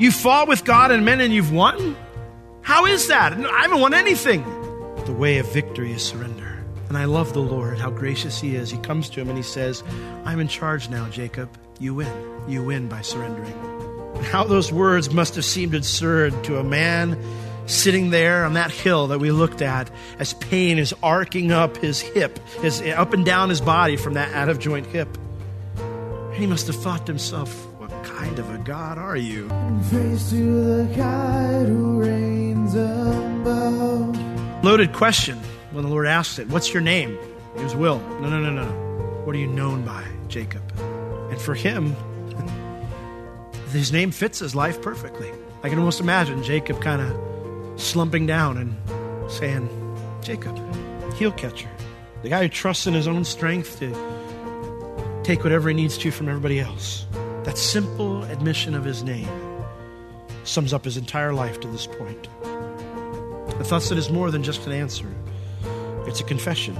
You fought with God and men and you've won? How is that? I haven't won anything. The way of victory is surrender. And I love the Lord, how gracious He is. He comes to him and He says, I'm in charge now, Jacob. You win. You win by surrendering. And how those words must have seemed absurd to a man sitting there on that hill that we looked at as pain is arcing up his hip, his up and down his body from that out of joint hip. And he must have thought to himself, kind of a God are you? Loaded question when the Lord asked it. What's your name? It was Will. No, no, no, no. What are you known by, Jacob? And for him, his name fits his life perfectly. I can almost imagine Jacob kind of slumping down and saying, Jacob, heel catcher. The guy who trusts in his own strength to take whatever he needs to from everybody else. That simple admission of his name sums up his entire life to this point. The thoughts it is more than just an answer, it's a confession.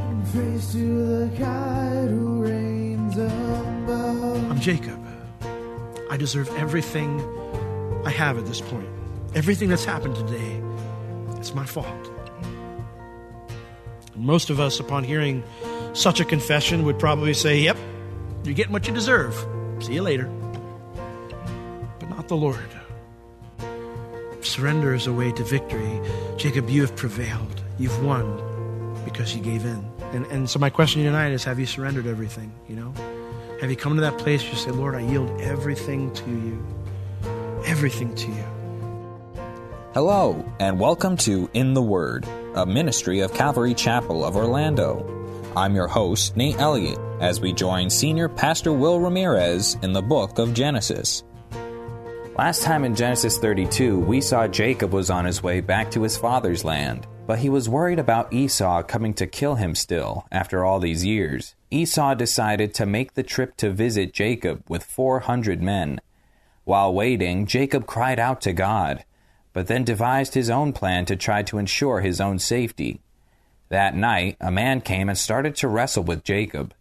I'm Jacob. I deserve everything I have at this point. Everything that's happened today, it's my fault. Most of us, upon hearing such a confession, would probably say, Yep, you're getting what you deserve. See you later the Lord. Surrender is a way to victory. Jacob, you have prevailed. You've won because you gave in. And, and so my question tonight is have you surrendered everything? You know? Have you come to that place where you say, Lord, I yield everything to you? Everything to you. Hello, and welcome to In the Word, a ministry of Calvary Chapel of Orlando. I'm your host, Nate Elliott, as we join Senior Pastor Will Ramirez in the book of Genesis. Last time in Genesis 32, we saw Jacob was on his way back to his father's land, but he was worried about Esau coming to kill him still after all these years. Esau decided to make the trip to visit Jacob with 400 men. While waiting, Jacob cried out to God, but then devised his own plan to try to ensure his own safety. That night, a man came and started to wrestle with Jacob.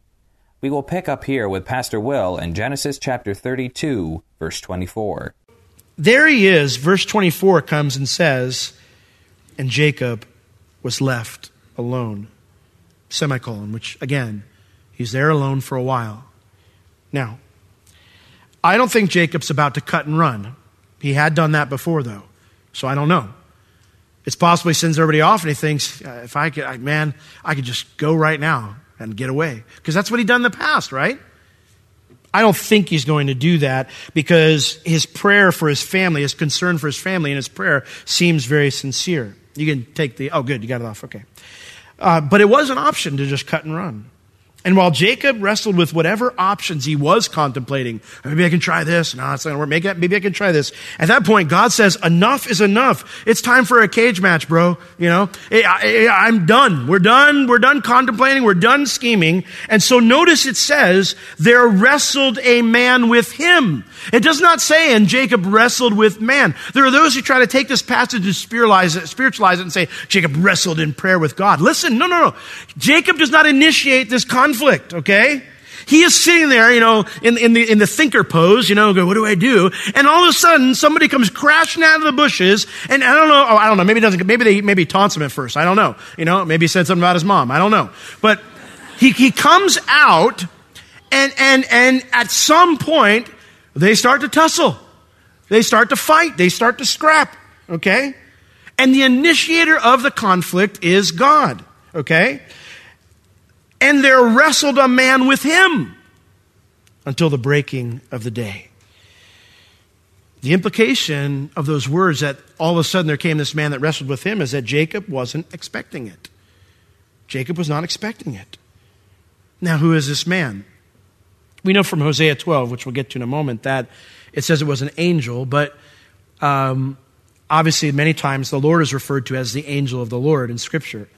We will pick up here with Pastor Will in Genesis chapter 32, verse 24 there he is. Verse 24 comes and says, And Jacob was left alone. Semicolon, which again, he's there alone for a while. Now, I don't think Jacob's about to cut and run. He had done that before, though. So I don't know. It's possible he sends everybody off and he thinks, if I could, man, I could just go right now and get away. Because that's what he'd done in the past, right? I don't think he's going to do that because his prayer for his family, his concern for his family, and his prayer seems very sincere. You can take the, oh, good, you got it off, okay. Uh, but it was an option to just cut and run. And while Jacob wrestled with whatever options he was contemplating, maybe I can try this. No, it's not going to work. Maybe I can try this. At that point, God says, enough is enough. It's time for a cage match, bro. You know, I'm done. We're done. We're done contemplating. We're done scheming. And so notice it says, there wrestled a man with him. It does not say, and Jacob wrestled with man. There are those who try to take this passage and spiritualize it, spiritualize it and say, Jacob wrestled in prayer with God. Listen, no, no, no. Jacob does not initiate this conflict, okay? He is sitting there, you know, in, in, the, in the thinker pose, you know, go, what do I do? And all of a sudden, somebody comes crashing out of the bushes, and I don't know, oh, I don't know, maybe doesn't, maybe they, maybe taunts him at first, I don't know. You know, maybe he said something about his mom, I don't know. But he, he comes out, and, and, and at some point, they start to tussle. They start to fight. They start to scrap, okay? And the initiator of the conflict is God, okay? and there wrestled a man with him until the breaking of the day. The implication of those words that all of a sudden there came this man that wrestled with him is that Jacob wasn't expecting it. Jacob was not expecting it. Now, who is this man? We know from Hosea 12, which we'll get to in a moment, that it says it was an angel, but Um, obviously, many times the Lord is referred to as the angel of the Lord in Scripture.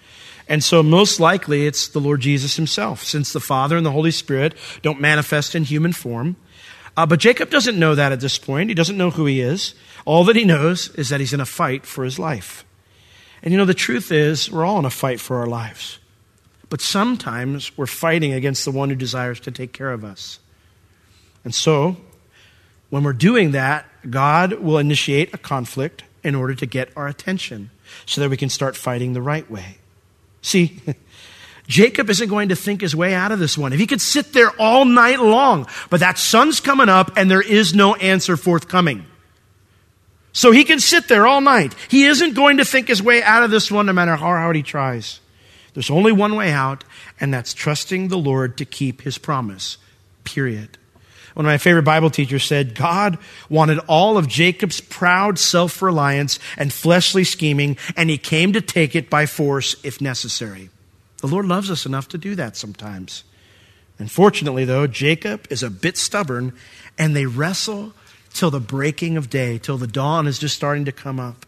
And so, most likely, it's the Lord Jesus himself, since the Father and the Holy Spirit don't manifest in human form. Uh, but Jacob doesn't know that at this point. He doesn't know who he is. All that he knows is that he's in a fight for his life. And you know, the truth is, we're all in a fight for our lives. But sometimes we're fighting against the one who desires to take care of us. And so, when we're doing that, God will initiate a conflict in order to get our attention so that we can start fighting the right way. See, Jacob isn't going to think his way out of this one. If he could sit there all night long, but that sun's coming up and there is no answer forthcoming. So he can sit there all night. He isn't going to think his way out of this one no matter how hard he tries. There's only one way out, and that's trusting the Lord to keep his promise. Period. One of my favorite Bible teachers said, God wanted all of Jacob's proud self reliance and fleshly scheming, and he came to take it by force if necessary. The Lord loves us enough to do that sometimes. Unfortunately, though, Jacob is a bit stubborn, and they wrestle till the breaking of day, till the dawn is just starting to come up.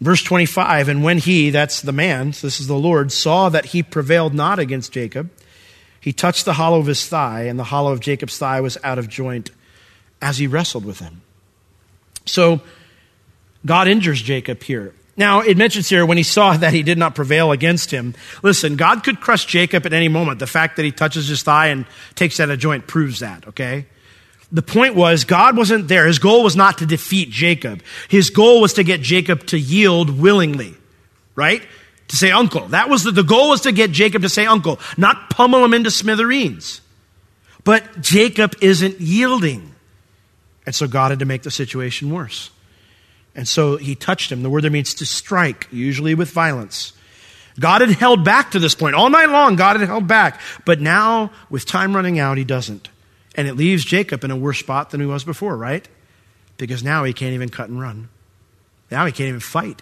Verse 25, and when he, that's the man, this is the Lord, saw that he prevailed not against Jacob, he touched the hollow of his thigh, and the hollow of Jacob's thigh was out of joint as he wrestled with him. So, God injures Jacob here. Now, it mentions here when he saw that he did not prevail against him. Listen, God could crush Jacob at any moment. The fact that he touches his thigh and takes out a joint proves that, okay? The point was, God wasn't there. His goal was not to defeat Jacob. His goal was to get Jacob to yield willingly, right? To say uncle. That was the, the goal was to get Jacob to say uncle, not pummel him into smithereens. But Jacob isn't yielding. And so God had to make the situation worse. And so he touched him. The word there means to strike, usually with violence. God had held back to this point. All night long, God had held back. But now, with time running out, he doesn't. And it leaves Jacob in a worse spot than he was before, right? Because now he can't even cut and run. Now he can't even fight.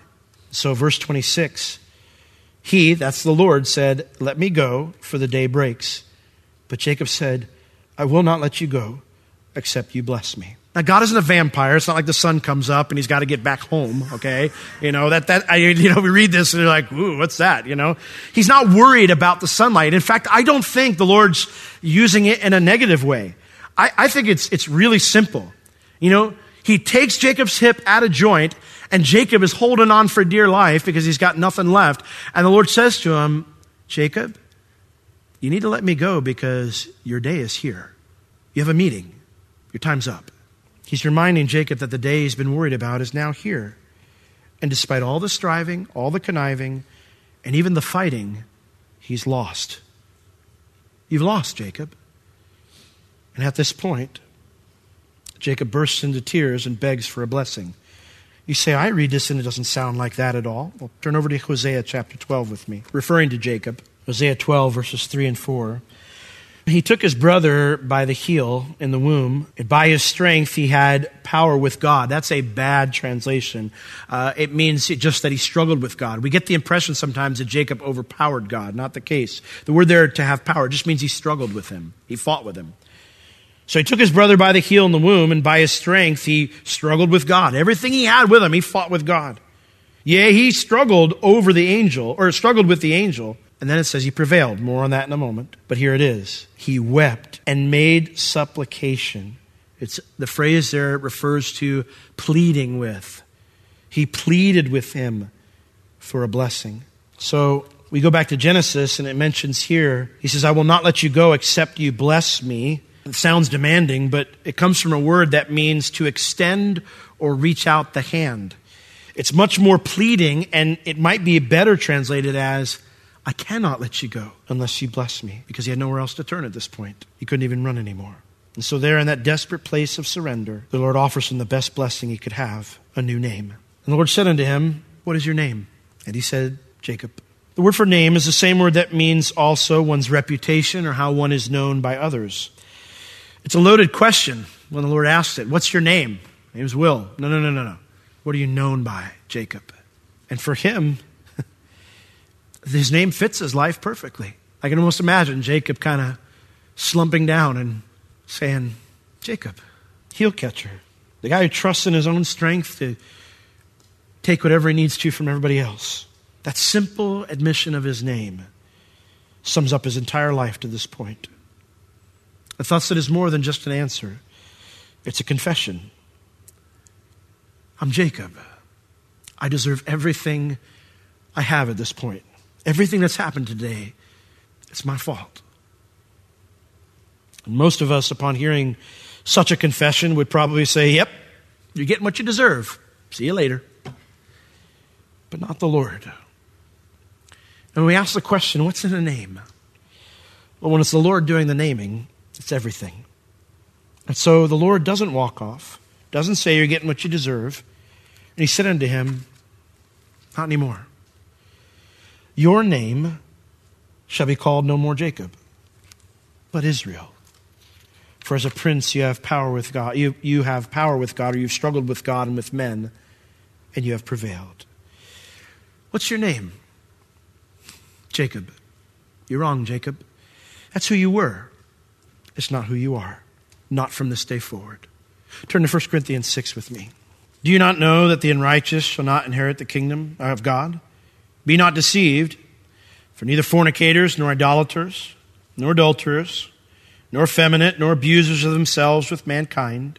So, verse 26 He, that's the Lord, said, Let me go, for the day breaks. But Jacob said, I will not let you go, except you bless me. Now, God isn't a vampire. It's not like the sun comes up and he's got to get back home, okay? You know, that, that, I, you know, we read this and you're like, ooh, what's that? You know? He's not worried about the sunlight. In fact, I don't think the Lord's using it in a negative way. I, I think it's, it's really simple. You know, he takes Jacob's hip out of joint, and Jacob is holding on for dear life because he's got nothing left. And the Lord says to him, Jacob, you need to let me go because your day is here. You have a meeting. Your time's up. He's reminding Jacob that the day he's been worried about is now here. And despite all the striving, all the conniving, and even the fighting, he's lost. You've lost, Jacob. And at this point, Jacob bursts into tears and begs for a blessing. You say, I read this and it doesn't sound like that at all. Well, turn over to Hosea chapter 12 with me, referring to Jacob. Hosea 12, verses 3 and 4. He took his brother by the heel in the womb, and by his strength he had power with God. That's a bad translation. Uh, it means just that he struggled with God. We get the impression sometimes that Jacob overpowered God. Not the case. The word there to have power just means he struggled with him, he fought with him. So he took his brother by the heel in the womb, and by his strength he struggled with God. Everything he had with him, he fought with God. Yea, he struggled over the angel, or struggled with the angel. And then it says he prevailed. More on that in a moment. But here it is. He wept and made supplication. It's the phrase there refers to pleading with. He pleaded with him for a blessing. So we go back to Genesis and it mentions here, he says, I will not let you go except you bless me. It sounds demanding, but it comes from a word that means to extend or reach out the hand. It's much more pleading, and it might be better translated as, I cannot let you go unless you bless me, because he had nowhere else to turn at this point. He couldn't even run anymore. And so, there in that desperate place of surrender, the Lord offers him the best blessing he could have a new name. And the Lord said unto him, What is your name? And he said, Jacob. The word for name is the same word that means also one's reputation or how one is known by others. It's a loaded question when the Lord asks it. What's your name? My name's Will. No, no, no, no, no. What are you known by, Jacob? And for him, his name fits his life perfectly. I can almost imagine Jacob kind of slumping down and saying, Jacob, heel catcher, the guy who trusts in his own strength to take whatever he needs to from everybody else. That simple admission of his name sums up his entire life to this point. A thus it is more than just an answer, it's a confession. I'm Jacob. I deserve everything I have at this point. Everything that's happened today, it's my fault. And most of us, upon hearing such a confession, would probably say, Yep, you're getting what you deserve. See you later. But not the Lord. And we ask the question, what's in a name? Well, when it's the Lord doing the naming, it's everything. And so the Lord doesn't walk off, doesn't say you're getting what you deserve. And he said unto him, Not anymore. Your name shall be called no more Jacob, but Israel. For as a prince you have power with God. You, you have power with God, or you've struggled with God and with men, and you have prevailed. What's your name? Jacob. You're wrong, Jacob. That's who you were. It's not who you are. Not from this day forward. Turn to 1 Corinthians 6 with me. Do you not know that the unrighteous shall not inherit the kingdom of God? Be not deceived, for neither fornicators, nor idolaters, nor adulterers, nor effeminate, nor abusers of themselves with mankind,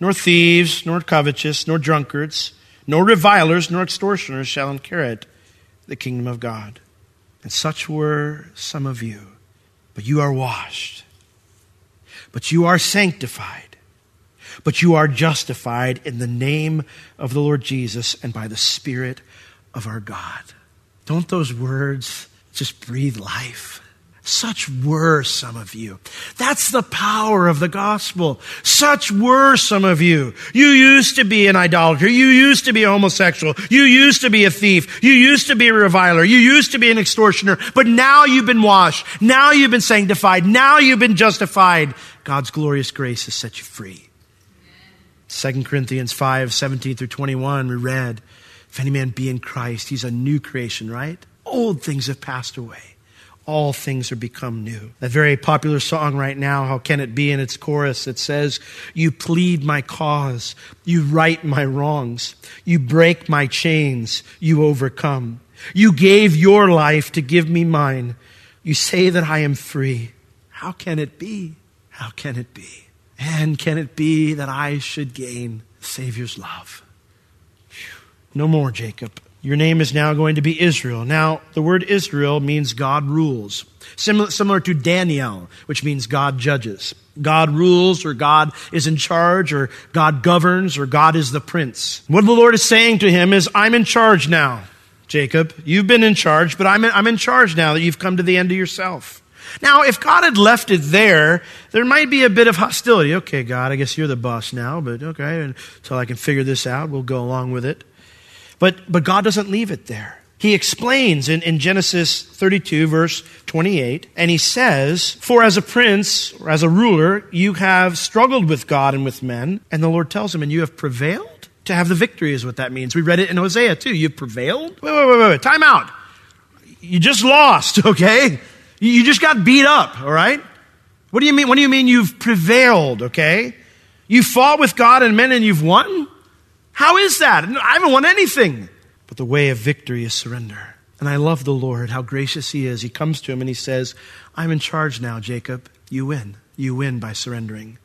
nor thieves, nor covetous, nor drunkards, nor revilers, nor extortioners shall inherit the kingdom of God. And such were some of you. But you are washed, but you are sanctified, but you are justified in the name of the Lord Jesus and by the Spirit of our God. Don't those words just breathe life? Such were some of you. That's the power of the gospel. Such were some of you. You used to be an idolater. You used to be homosexual. You used to be a thief. You used to be a reviler. You used to be an extortioner. But now you've been washed. Now you've been sanctified. Now you've been justified. God's glorious grace has set you free. 2 Corinthians 5, 17 through 21, we read, If any man be in Christ, he's a new creation, right? Old things have passed away all things are become new. That very popular song right now, How Can It Be? In its chorus, it says, You plead my cause, you right my wrongs, you break my chains, you overcome. You gave your life to give me mine. You say that I am free. How can it be? How can it be? And can it be that I should gain Savior's love? No more, Jacob. Your name is now going to be Israel. Now, the word Israel means God rules. Similar, similar to Daniel, which means God judges. God rules, or God is in charge, or God governs, or God is the prince. What the Lord is saying to him is, I'm in charge now, Jacob. You've been in charge, but I'm in, I'm in charge now that you've come to the end of yourself. Now, if God had left it there, there might be a bit of hostility. Okay, God, I guess you're the boss now, but okay, until I can figure this out, we'll go along with it. But, but God doesn't leave it there. He explains in, in Genesis 32, verse 28, and he says, For as a prince, or as a ruler, you have struggled with God and with men. And the Lord tells him, And you have prevailed? To have the victory is what that means. We read it in Hosea too. You've prevailed? Wait, wait, wait, wait. Time out. You just lost, okay? You just got beat up, all right? What do you mean? What do you mean you've prevailed, okay? You fought with God and men and you've won? How is that? I haven't won anything. But the way of victory is surrender. And I love the Lord, how gracious He is. He comes to him and He says, I'm in charge now, Jacob. You win. You win by surrendering.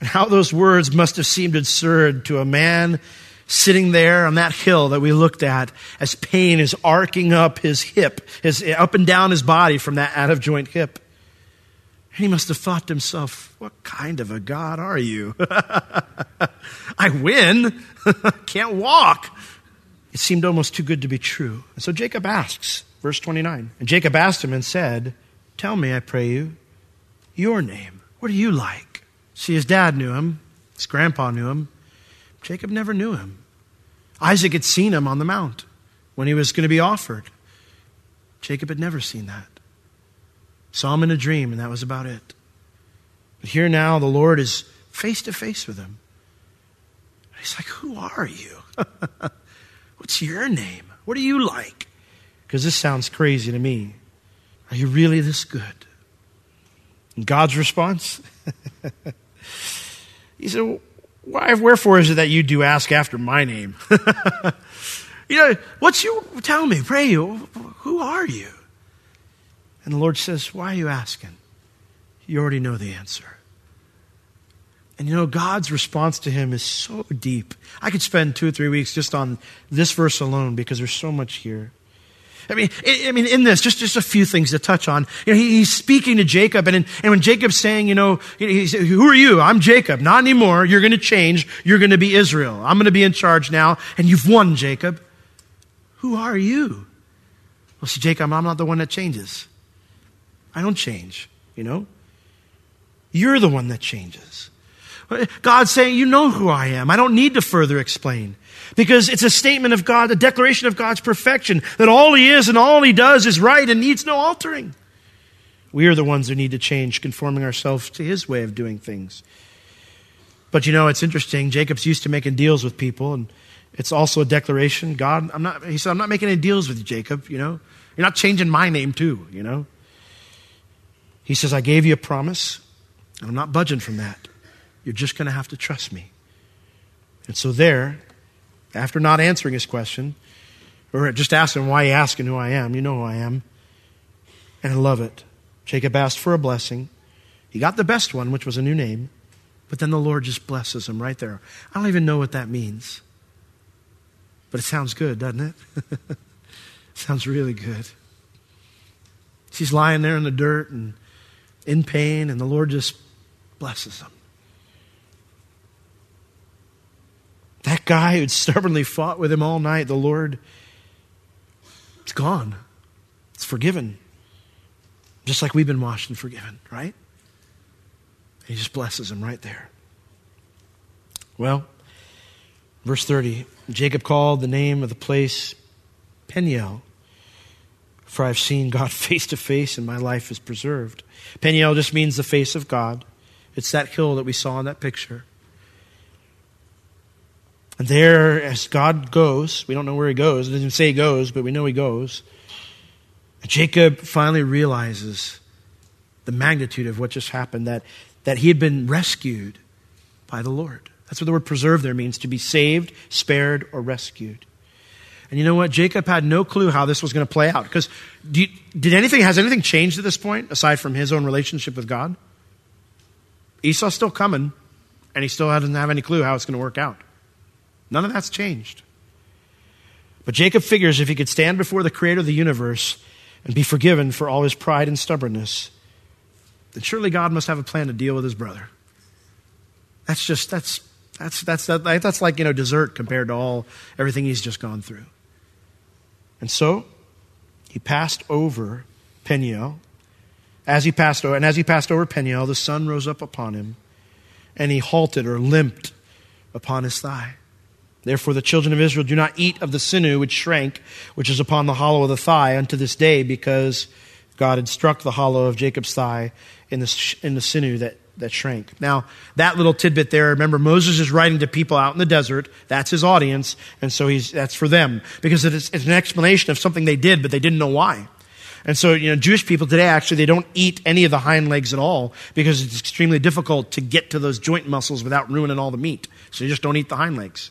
And how those words must have seemed absurd to a man sitting there on that hill that we looked at as pain is arcing up his hip, his, up and down his body from that out of joint hip. He must have thought to himself, What kind of a God are you? I win, can't walk. It seemed almost too good to be true. And so Jacob asks, verse 29. And Jacob asked him and said, Tell me, I pray you, your name. What are you like? See, his dad knew him, his grandpa knew him. Jacob never knew him. Isaac had seen him on the mount when he was going to be offered. Jacob had never seen that. Saw him in a dream, and that was about it. But here now, the Lord is face to face with him. He's like, Who are you? What's your name? What are you like? Because this sounds crazy to me. Are you really this good? And God's response? he said, Why, wherefore is it that you do ask after my name? you know, what's you, tell me, pray you, who are you? And the Lord says, Why are you asking? You already know the answer. And you know, God's response to him is so deep. I could spend two or three weeks just on this verse alone because there's so much here. I mean, I mean, in this, just, just a few things to touch on. You know, he, he's speaking to Jacob, and, in, and when Jacob's saying, you know, he said, who are you? I'm Jacob. Not anymore. You're going to change. You're going to be Israel. I'm going to be in charge now, and you've won, Jacob. Who are you? Well, see, Jacob, I'm not the one that changes. I don't change, you know? You're the one that changes. God's saying, You know who I am. I don't need to further explain. Because it's a statement of God, a declaration of God's perfection, that all He is and all He does is right and needs no altering. We are the ones who need to change, conforming ourselves to His way of doing things. But you know, it's interesting. Jacob's used to making deals with people, and it's also a declaration. God, I'm not, he said, I'm not making any deals with you, Jacob, you know. You're not changing my name, too, you know. He says, I gave you a promise, and I'm not budging from that. You're just going to have to trust me. And so, there, after not answering his question, or just asking why you asking who I am, you know who I am. And I love it. Jacob asked for a blessing. He got the best one, which was a new name. But then the Lord just blesses him right there. I don't even know what that means. But it sounds good, doesn't it? sounds really good. She's lying there in the dirt and in pain, and the Lord just blesses them. That guy who'd stubbornly fought with him all night, the Lord, it's gone. It's forgiven. Just like we've been washed and forgiven, right? He just blesses him right there. Well, verse 30 Jacob called the name of the place Peniel, for I've seen God face to face and my life is preserved. Peniel just means the face of God. It's that hill that we saw in that picture. And there, as God goes, we don't know where he goes. It doesn't say he goes, but we know he goes. Jacob finally realizes the magnitude of what just happened, that, that he had been rescued by the Lord. That's what the word preserve there means to be saved, spared, or rescued. And you know what? Jacob had no clue how this was going to play out. Because did anything, has anything changed at this point aside from his own relationship with God? Esau's still coming, and he still doesn't have any clue how it's going to work out. None of that's changed. But Jacob figures if he could stand before the creator of the universe and be forgiven for all his pride and stubbornness, then surely God must have a plan to deal with his brother. That's just, that's, that's, that's, that's like, you know, dessert compared to all, everything he's just gone through. And so, he passed over Peniel. As he passed over, and as he passed over Peniel, the sun rose up upon him, and he halted or limped upon his thigh. Therefore, the children of Israel do not eat of the sinew which shrank, which is upon the hollow of the thigh, unto this day, because God had struck the hollow of Jacob's thigh in the, in the sinew that, that shrank. Now, that little tidbit there, remember, Moses is writing to people out in the desert. That's his audience, and so he's, that's for them, because it's, it's an explanation of something they did, but they didn't know why. And so, you know, Jewish people today actually, they don't eat any of the hind legs at all because it's extremely difficult to get to those joint muscles without ruining all the meat. So you just don't eat the hind legs.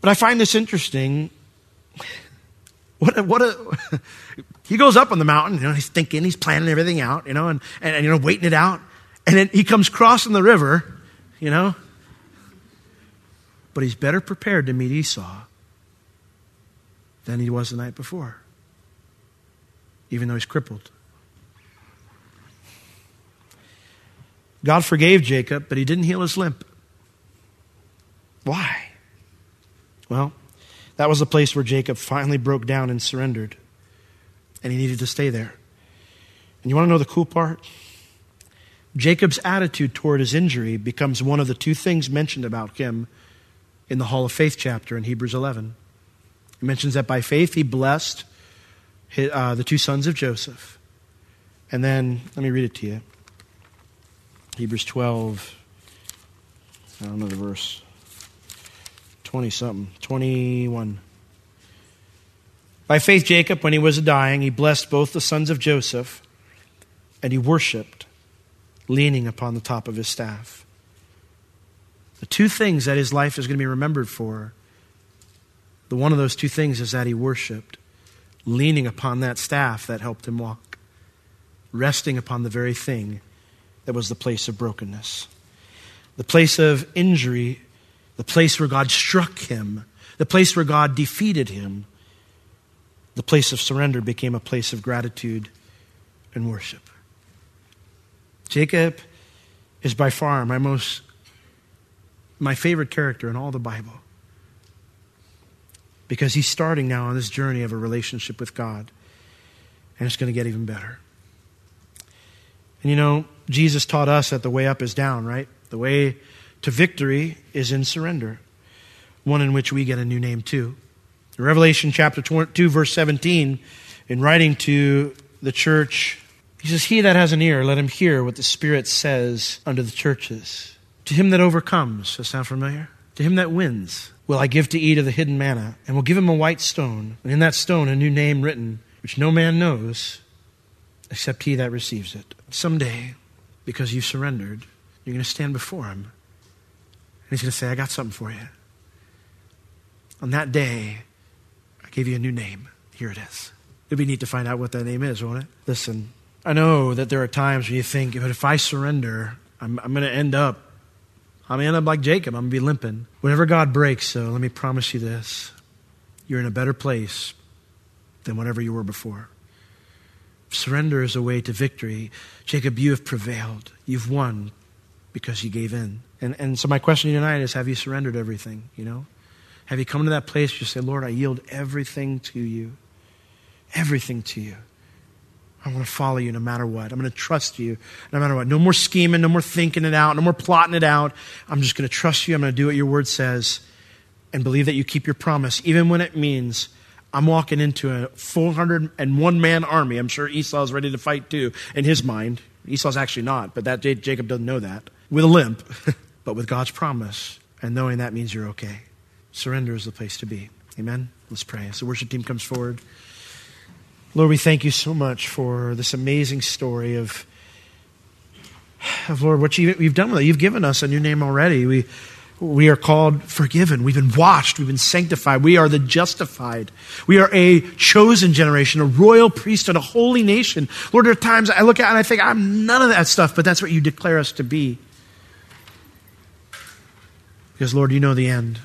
But I find this interesting. What a, what a, he goes up on the mountain, you know, he's thinking, he's planning everything out, you know, and, and, and, you know, waiting it out. And then he comes crossing the river, you know. But he's better prepared to meet Esau than he was the night before, even though he's crippled. God forgave Jacob, but he didn't heal his limp. Why? Well, that was the place where Jacob finally broke down and surrendered. And he needed to stay there. And you want to know the cool part? Jacob's attitude toward his injury becomes one of the two things mentioned about him in the Hall of Faith chapter in Hebrews 11. He mentions that by faith he blessed his, uh, the two sons of Joseph. And then, let me read it to you Hebrews 12. I don't know the verse. 20 something, 21. By faith, Jacob, when he was dying, he blessed both the sons of Joseph, and he worshiped, leaning upon the top of his staff. The two things that his life is going to be remembered for, the one of those two things is that he worshiped, leaning upon that staff that helped him walk, resting upon the very thing that was the place of brokenness, the place of injury, the place where God struck him, the place where God defeated him. The place of surrender became a place of gratitude and worship. Jacob is by far my most my favorite character in all the Bible. Because he's starting now on this journey of a relationship with God. And it's going to get even better. And you know, Jesus taught us that the way up is down, right? The way to victory is in surrender, one in which we get a new name too. In Revelation chapter 2, verse 17, in writing to the church, he says, He that has an ear, let him hear what the Spirit says unto the churches. To him that overcomes, does that sound familiar? To him that wins, will I give to eat of the hidden manna, and will give him a white stone, and in that stone a new name written, which no man knows except he that receives it. Someday, because you surrendered, you're going to stand before him. And he's going to say, I got something for you. On that day, I gave you a new name. Here it is. It'd be neat to find out what that name is, won't it? Listen, I know that there are times when you think, but if I surrender, I'm, I'm going to end up I'm going to end up like Jacob. I'm going to be limping. Whenever God breaks, though, let me promise you this you're in a better place than whatever you were before. Surrender is a way to victory. Jacob, you have prevailed. You've won because you gave in. And, and so, my question to you tonight is have you surrendered everything? You know? Have you come to that place where you say, Lord, I yield everything to you? Everything to you. I want to follow you no matter what. I'm going to trust you no matter what. No more scheming, no more thinking it out, no more plotting it out. I'm just going to trust you. I'm going to do what your word says and believe that you keep your promise, even when it means I'm walking into a 401 man army. I'm sure Esau is ready to fight too, in his mind. Esau's actually not, but that Jacob doesn't know that. With a limp, but with God's promise and knowing that means you're okay. Surrender is the place to be. Amen. Let's pray. As the worship team comes forward. Lord, we thank you so much for this amazing story of, of Lord, what you, you've done with it. You've given us a new name already. We, we are called forgiven. We've been washed. We've been sanctified. We are the justified. We are a chosen generation, a royal priesthood, a holy nation. Lord, there are times I look at and I think, I'm none of that stuff, but that's what you declare us to be. Because, Lord, you know the end.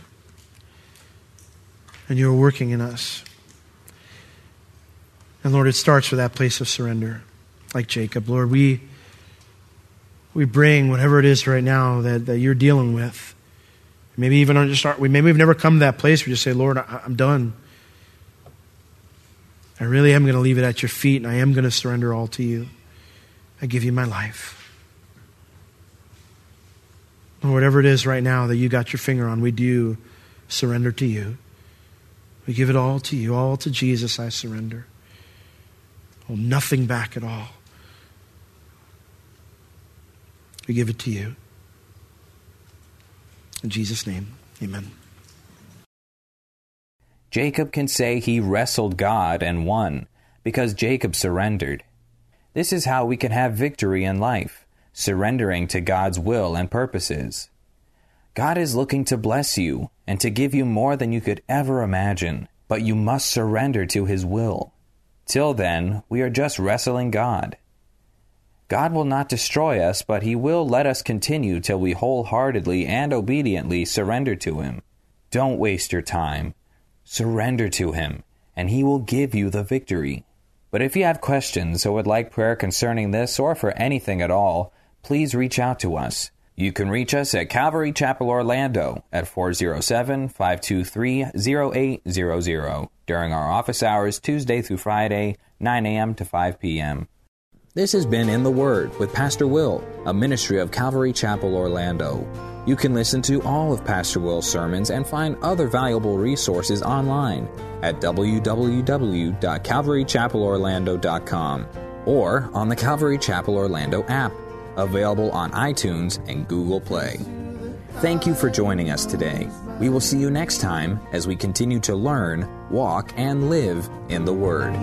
And you are working in us. And Lord, it starts with that place of surrender, like Jacob. Lord, we, we bring whatever it is right now that, that you're dealing with. Maybe even on just start, we maybe we've never come to that place where you say, Lord, I, I'm done. I really am going to leave it at your feet and I am going to surrender all to you. I give you my life. Or whatever it is right now that you got your finger on, we do surrender to you. We give it all to you, all to Jesus I surrender. Hold nothing back at all. We give it to you. In Jesus' name, amen. Jacob can say he wrestled God and won because Jacob surrendered. This is how we can have victory in life, surrendering to God's will and purposes. God is looking to bless you and to give you more than you could ever imagine, but you must surrender to His will. Till then, we are just wrestling God. God will not destroy us, but He will let us continue till we wholeheartedly and obediently surrender to Him. Don't waste your time. Surrender to Him, and He will give you the victory. But if you have questions or would like prayer concerning this or for anything at all, please reach out to us. You can reach us at Calvary Chapel Orlando at 407 523 0800 during our office hours Tuesday through Friday, 9 a.m. to 5 p.m. This has been In the Word with Pastor Will, a ministry of Calvary Chapel Orlando. You can listen to all of Pastor Will's sermons and find other valuable resources online at www.calvarychapelorlando.com or on the Calvary Chapel Orlando app available on iTunes and Google Play. Thank you for joining us today. We will see you next time as we continue to learn, walk, and live in the Word.